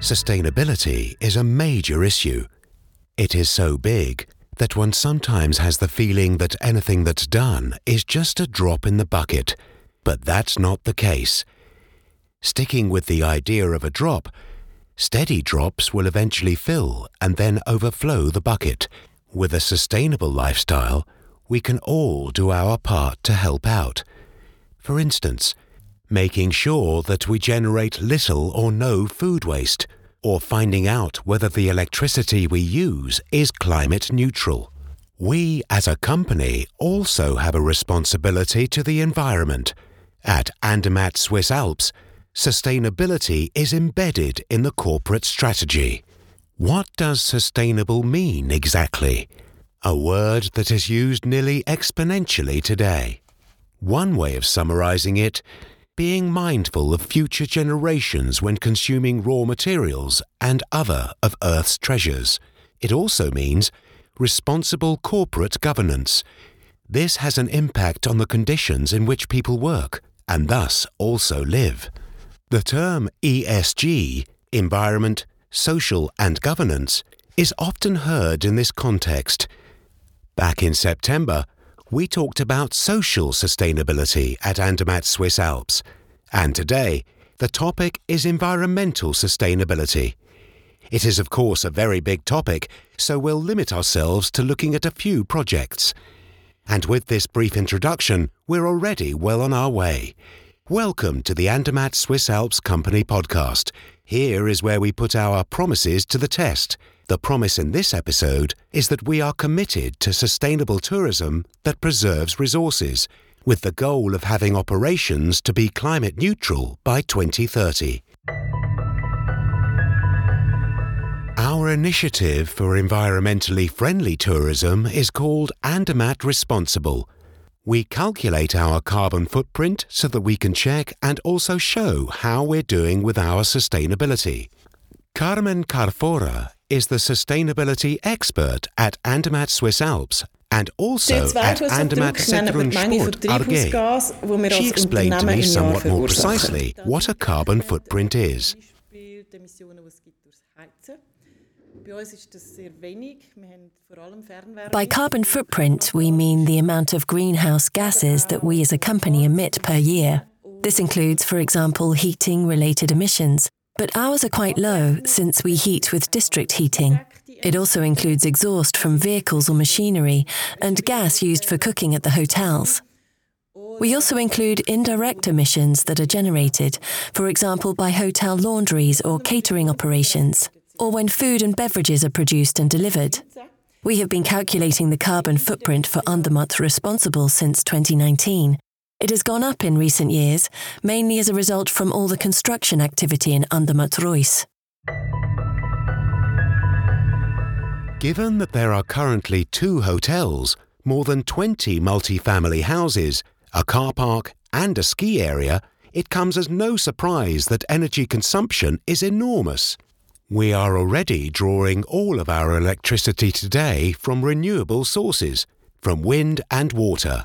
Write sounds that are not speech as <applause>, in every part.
Sustainability is a major issue. It is so big that one sometimes has the feeling that anything that's done is just a drop in the bucket, but that's not the case. Sticking with the idea of a drop, steady drops will eventually fill and then overflow the bucket. With a sustainable lifestyle, we can all do our part to help out. For instance, making sure that we generate little or no food waste, or finding out whether the electricity we use is climate neutral. We as a company also have a responsibility to the environment. At Andermatt Swiss Alps, sustainability is embedded in the corporate strategy. What does sustainable mean exactly? A word that is used nearly exponentially today. One way of summarizing it being mindful of future generations when consuming raw materials and other of Earth's treasures. It also means responsible corporate governance. This has an impact on the conditions in which people work and thus also live. The term ESG, environment, social and governance, is often heard in this context. Back in September, we talked about social sustainability at Andermatt Swiss Alps, and today the topic is environmental sustainability. It is, of course, a very big topic, so we'll limit ourselves to looking at a few projects. And with this brief introduction, we're already well on our way. Welcome to the Andermatt Swiss Alps Company podcast. Here is where we put our promises to the test. The promise in this episode is that we are committed to sustainable tourism that preserves resources, with the goal of having operations to be climate neutral by 2030. Our initiative for environmentally friendly tourism is called Andermatt Responsible. We calculate our carbon footprint so that we can check and also show how we're doing with our sustainability. Carmen Carfora is the sustainability expert at Andermatt Swiss Alps and also at Andermatt Sedrun Sport AG. She explained to me somewhat more precisely what a carbon footprint is. By carbon footprint, we mean the amount of greenhouse gases that we as a company emit per year. This includes, for example, heating related emissions, but ours are quite low since we heat with district heating. It also includes exhaust from vehicles or machinery and gas used for cooking at the hotels. We also include indirect emissions that are generated, for example, by hotel laundries or catering operations, or when food and beverages are produced and delivered. We have been calculating the carbon footprint for Andermatt Responsible since 2019, it has gone up in recent years, mainly as a result from all the construction activity in Andermatt Reuss. Given that there are currently two hotels, more than 20 multi-family houses, a car park, and a ski area, it comes as no surprise that energy consumption is enormous. We are already drawing all of our electricity today from renewable sources, from wind and water.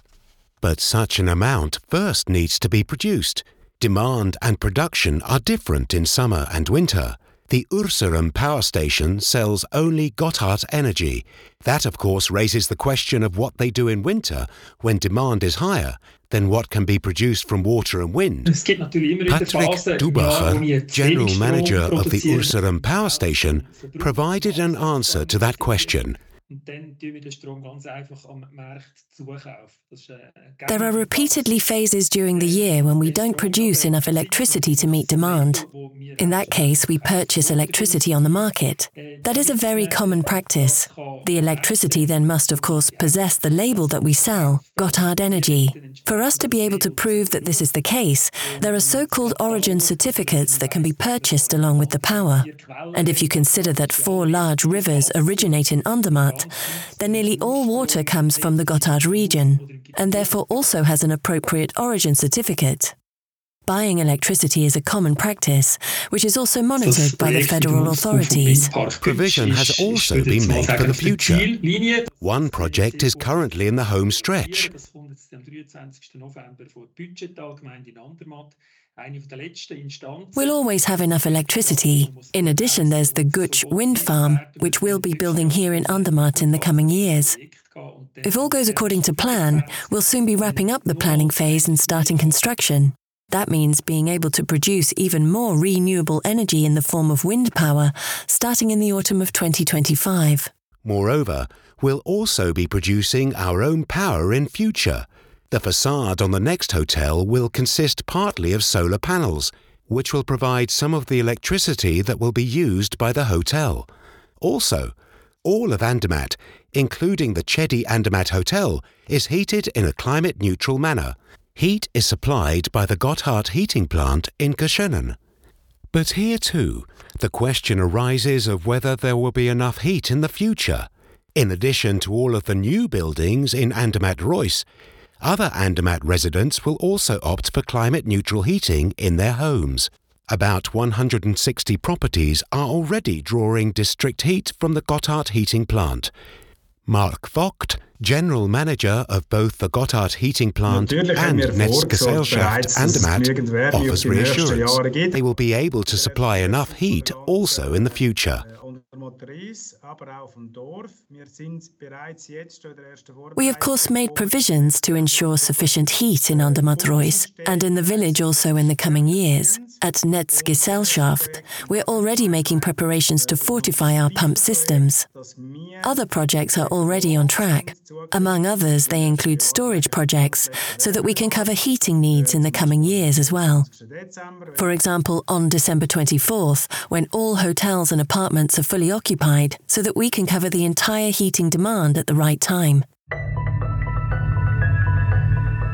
But such an amount first needs to be produced. Demand and production are different in summer and winter. The Urseren power station sells only Gotthard energy. That, of course, raises the question of what they do in winter when demand is higher than what can be produced from water and wind. <laughs> Patrick Dubacher, general manager of the Urseren power station, provided an answer to that question. There are repeatedly phases during the year when we don't produce enough electricity to meet demand. In that case, we purchase electricity on the market. That is a very common practice. The electricity then must, of course, possess the label that we sell, Gotthard Energy. For us to be able to prove that this is the case, there are so called origin certificates that can be purchased along with the power. And if you consider that four large rivers originate in Andermatt, then nearly all water comes from the Gotthard region, and therefore also has an appropriate origin certificate. Buying electricity is a common practice, which is also monitored by the federal authorities. Provision has also been made for the future. One project is currently in the home stretch. We'll always have enough electricity. In addition, there's the Gütsch wind farm, which we'll be building here in Andermatt in the coming years. If all goes according to plan, we'll soon be wrapping up the planning phase and starting construction. That means being able to produce even more renewable energy in the form of wind power starting in the autumn of 2025. Moreover, we'll also be producing our own power in future. The facade on the next hotel will consist partly of solar panels, which will provide some of the electricity that will be used by the hotel. Also, all of Andermatt, including the Chedi Andermatt Hotel, is heated in a climate neutral manner. Heat is supplied by the Gotthard heating plant in Göschenen. But here too, the question arises of whether there will be enough heat in the future. In addition to all of the new buildings in Andermatt Reuss, other Andermatt residents will also opt for climate neutral heating in their homes. About 160 properties are already drawing district heat from the Gotthard heating plant. Mark Vogt, General Manager of both the Gotthard heating plant and Netzgesellschaft Andermatt, offers reassurance they will be able to supply enough heat also in the future. We of course made provisions to ensure sufficient heat in Andermatt Reuss and in the village also in the coming years. At Netzgesellschaft, we're already making preparations to fortify our pump systems. Other projects are already on track. Among others, they include storage projects so that we can cover heating needs in the coming years as well. For example, on December 24th, when all hotels and apartments are fully occupied, so that we can cover the entire heating demand at the right time.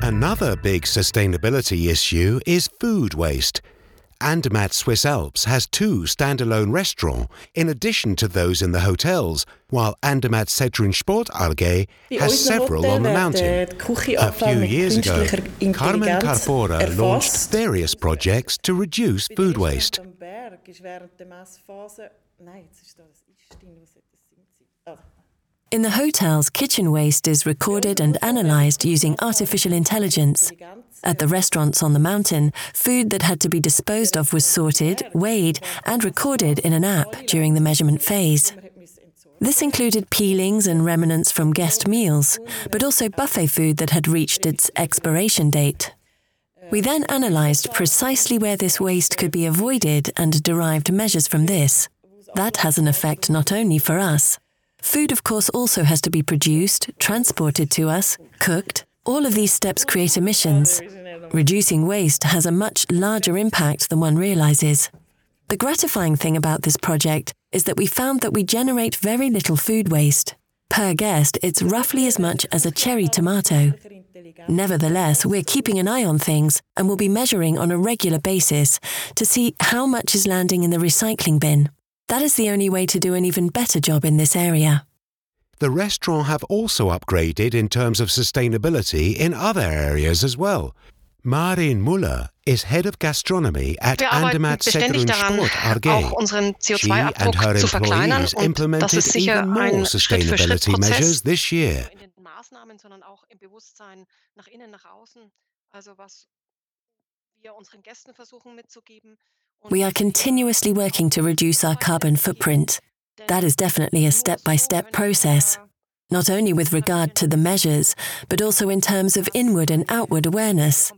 Another big sustainability issue is food waste. Andermatt Swiss Alps has two standalone restaurants in addition to those in the hotels, while Andermatt Sedrun Sport AG has several on the mountain. A few years ago, Carmen Carfora launched various projects to reduce food waste. In the hotels, kitchen waste is recorded and analysed using artificial intelligence. At the restaurants on the mountain, food that had to be disposed of was sorted, weighed, and recorded in an app during the measurement phase. This included peelings and remnants from guest meals, but also buffet food that had reached its expiration date. We then analysed precisely where this waste could be avoided and derived measures from this. That has an effect not only for us, Food, of course, also has to be produced, transported to us, cooked. All of these steps create emissions. Reducing waste has a much larger impact than one realizes. The gratifying thing about this project is that we found that we generate very little food waste. Per guest, it's roughly as much as a cherry tomato. Nevertheless, we're keeping an eye on things and will be measuring on a regular basis to see how much is landing in the recycling bin. That is the only way to do an even better job in this area. The restaurant have also upgraded in terms of sustainability in other areas as well. Marin Muller is head of gastronomy at Andermatt Sedrun Sport AG. She and her employees implemented even more sustainability measures this year. We are continuously working to reduce our carbon footprint. That is definitely a step by step process, not only with regard to the measures, but also in terms of inward and outward awareness.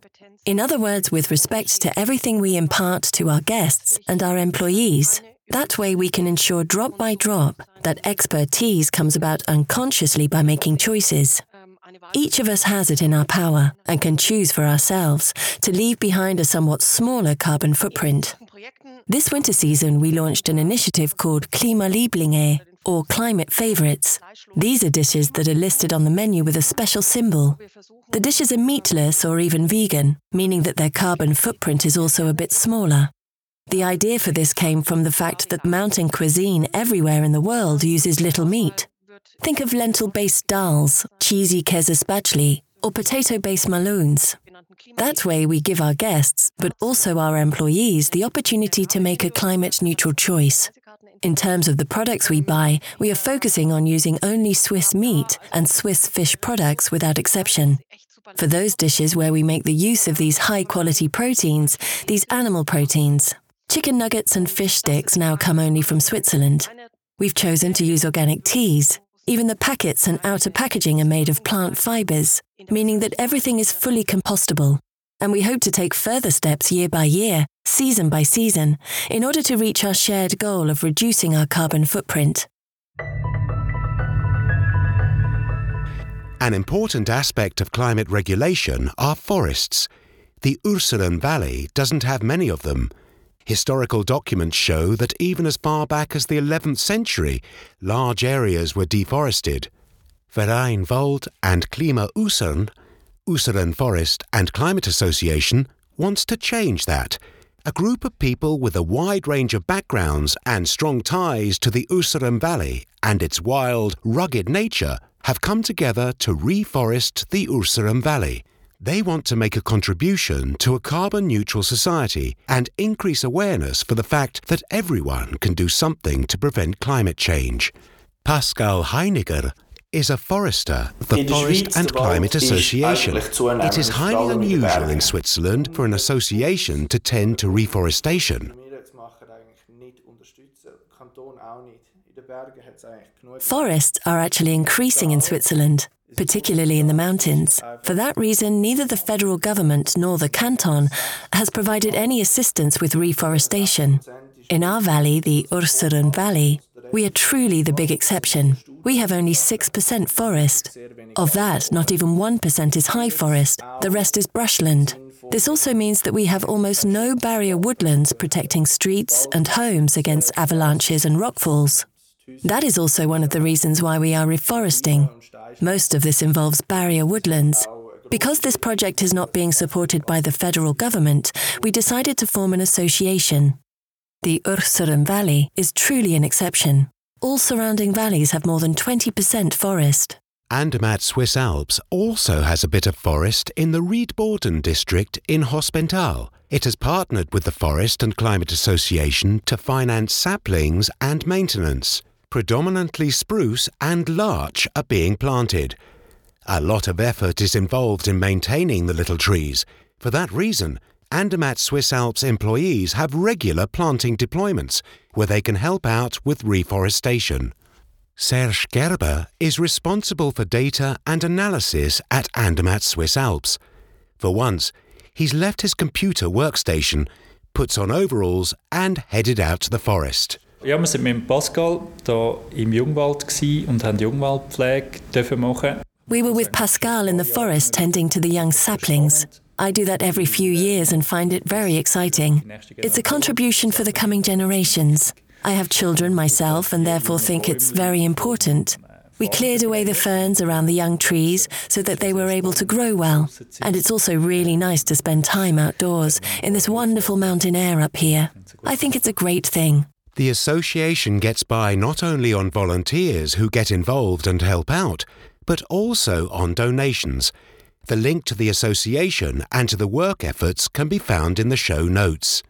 In other words, with respect to everything we impart to our guests and our employees. That way, we can ensure drop by drop that expertise comes about unconsciously by making choices. Each of us has it in our power and can choose for ourselves to leave behind a somewhat smaller carbon footprint. This winter season, we launched an initiative called Klimalieblinge, or Climate Favorites. These are dishes that are listed on the menu with a special symbol. The dishes are meatless or even vegan, meaning that their carbon footprint is also a bit smaller. The idea for this came from the fact that mountain cuisine everywhere in the world uses little meat. Think of lentil based dals, cheesy käse or potato based meloens. That way, we give our guests, but also our employees, the opportunity to make a climate neutral choice. In terms of the products we buy, we are focusing on using only Swiss meat and Swiss fish products without exception. for those dishes where we make the use of these high quality proteins, these animal proteins. Chicken nuggets and fish sticks now come only from Switzerland. We've chosen to use organic teas. Even the packets and outer packaging are made of plant fibres, meaning that everything is fully compostable. And we hope to take further steps year by year, season by season, in order to reach our shared goal of reducing our carbon footprint. An important aspect of climate regulation are forests. The Urseren Valley doesn't have many of them. Historical documents show that even as far back as the 11th century, large areas were deforested. Verein Wald and Klima Urseren, Urseren Forest and Climate Association, wants to change that. A group of people with a wide range of backgrounds and strong ties to the Urseren Valley and its wild, rugged nature have come together to reforest the Urseren Valley. They want to make a contribution to a carbon neutral society and increase awareness for the fact that everyone can do something to prevent climate change. Pascal Heiniger is a forester of the Forest and Climate Association. It is highly unusual in Switzerland for an association to tend to reforestation. Forests are actually increasing in Switzerland, particularly in the mountains. For that reason, neither the federal government nor the canton has provided any assistance with reforestation. In our valley, the Urseren Valley, we are truly the big exception. We have only 6% forest. Of that, not even 1% is high forest, the rest is brushland. This also means that we have almost no barrier woodlands protecting streets and homes against avalanches and rockfalls. That is also one of the reasons why we are reforesting. Most of this involves barrier woodlands. Because this project is not being supported by the federal government, we decided to form an association. The Urseren Valley is truly an exception. All surrounding valleys have more than 20% forest. Andermatt Swiss Alps also has a bit of forest in the Riedboden district in Hospental. It has partnered with the Forest and Climate Association to finance saplings and maintenance. Predominantly spruce and larch are being planted. A lot of effort is involved in maintaining the little trees. For that reason, Andermatt Swiss Alps employees have regular planting deployments where they can help out with reforestation. Serge Gerber is responsible for data and analysis at Andermatt Swiss Alps. For once, he's left his computer workstation, puts on overalls, and headed out to the forest. Ja, wir sind mit Pascal im Jungwald und haben Jungwaldpflege machen. We were with Pascal in the forest tending to the young saplings. I do that every few years and find it very exciting. It's a contribution for the coming generations. I have children myself and therefore think it's very important. We cleared away the ferns around the young trees so that they were able to grow well. And it's also really nice to spend time outdoors in this wonderful mountain air up here. I think it's a great thing. The association gets by not only on volunteers who get involved and help out, but also on donations. The link to the association and to the work efforts can be found in the show notes.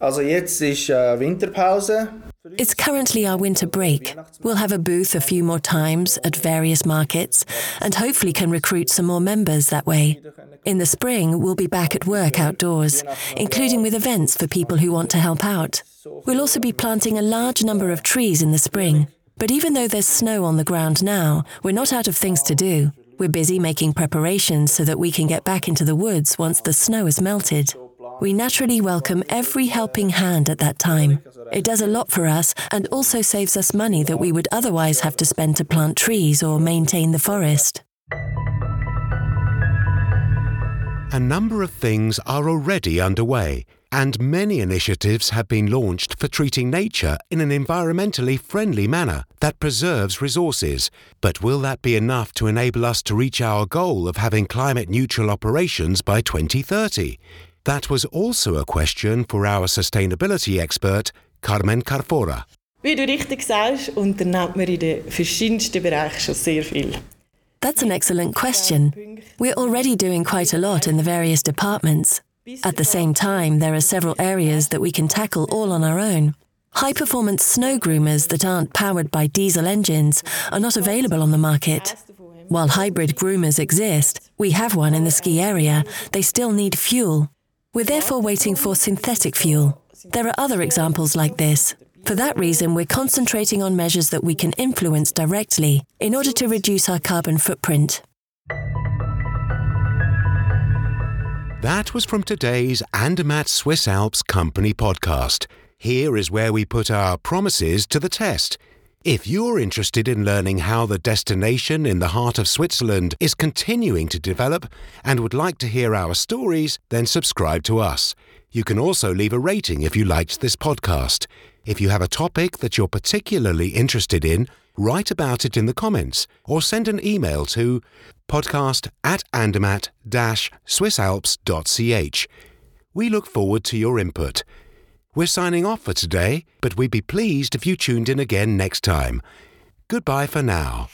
Also jetzt ist äh, Winterpause. It's currently our winter break. We'll have a booth a few more times at various markets and hopefully can recruit some more members that way. In the spring, we'll be back at work outdoors, including with events for people who want to help out. We'll also be planting a large number of trees in the spring. But even though there's snow on the ground now, we're not out of things to do. We're busy making preparations so that we can get back into the woods once the snow has melted. We naturally welcome every helping hand at that time. It does a lot for us and also saves us money that we would otherwise have to spend to plant trees or maintain the forest. A number of things are already underway and many initiatives have been launched for treating nature in an environmentally friendly manner that preserves resources. But will that be enough to enable us to reach our goal of having climate neutral operations by 2030? That was also a question for our sustainability expert, Carmen Carfora. Wie du richtig sagst, unternimmt man in den verschiedensten Bereichen schon sehr viel. That's an excellent question. We're already doing quite a lot in the various departments. At the same time, there are several areas that we can tackle all on our own. High performance snow groomers that aren't powered by diesel engines are not available on the market. While hybrid groomers exist, we have one in the ski area, they still need fuel. We're therefore waiting for synthetic fuel. There are other examples like this. For that reason, we're concentrating on measures that we can influence directly in order to reduce our carbon footprint. That was from today's Andermatt Swiss Alps Company podcast. Here is where we put our promises to the test. If you're interested in learning how the destination in the heart of Switzerland is continuing to develop and would like to hear our stories, then subscribe to us. You can also leave a rating if you liked this podcast. If you have a topic that you're particularly interested in, write about it in the comments or send an email to podcast at andermatt-swissalps.ch. We look forward to your input. We're signing off for today, but we'd be pleased if you tuned in again next time. Goodbye for now.